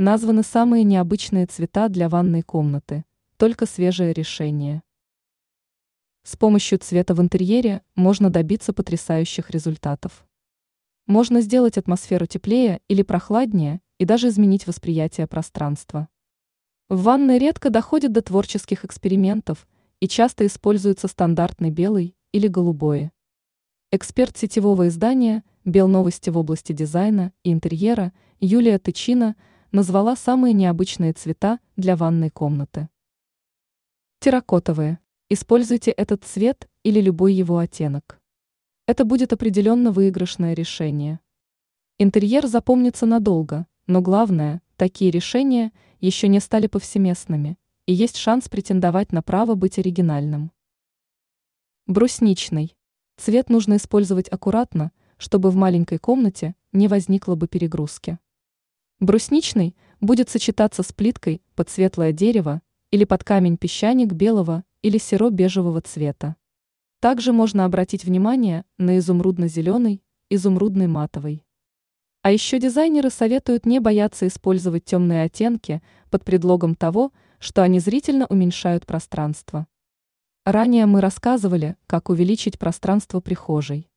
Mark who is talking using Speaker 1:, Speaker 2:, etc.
Speaker 1: названы самые необычные цвета для ванной комнаты, только свежее решение. С помощью цвета в интерьере можно добиться потрясающих результатов. Можно сделать атмосферу теплее или прохладнее и даже изменить восприятие пространства. В ванной редко доходит до творческих экспериментов и часто используется стандартный белый или голубое. Эксперт сетевого издания «Белновости» в области дизайна и интерьера Юлия Тычина назвала самые необычные цвета для ванной комнаты. Терракотовые. Используйте этот цвет или любой его оттенок. Это будет определенно выигрышное решение. Интерьер запомнится надолго, но главное, такие решения еще не стали повсеместными, и есть шанс претендовать на право быть оригинальным. Брусничный. Цвет нужно использовать аккуратно, чтобы в маленькой комнате не возникло бы перегрузки. Брусничный будет сочетаться с плиткой под светлое дерево или под камень-песчаник белого или серо-бежевого цвета. Также можно обратить внимание на изумрудно-зеленый, изумрудный матовый. А еще дизайнеры советуют не бояться использовать темные оттенки под предлогом того, что они зрительно уменьшают пространство. Ранее мы рассказывали, как увеличить пространство прихожей.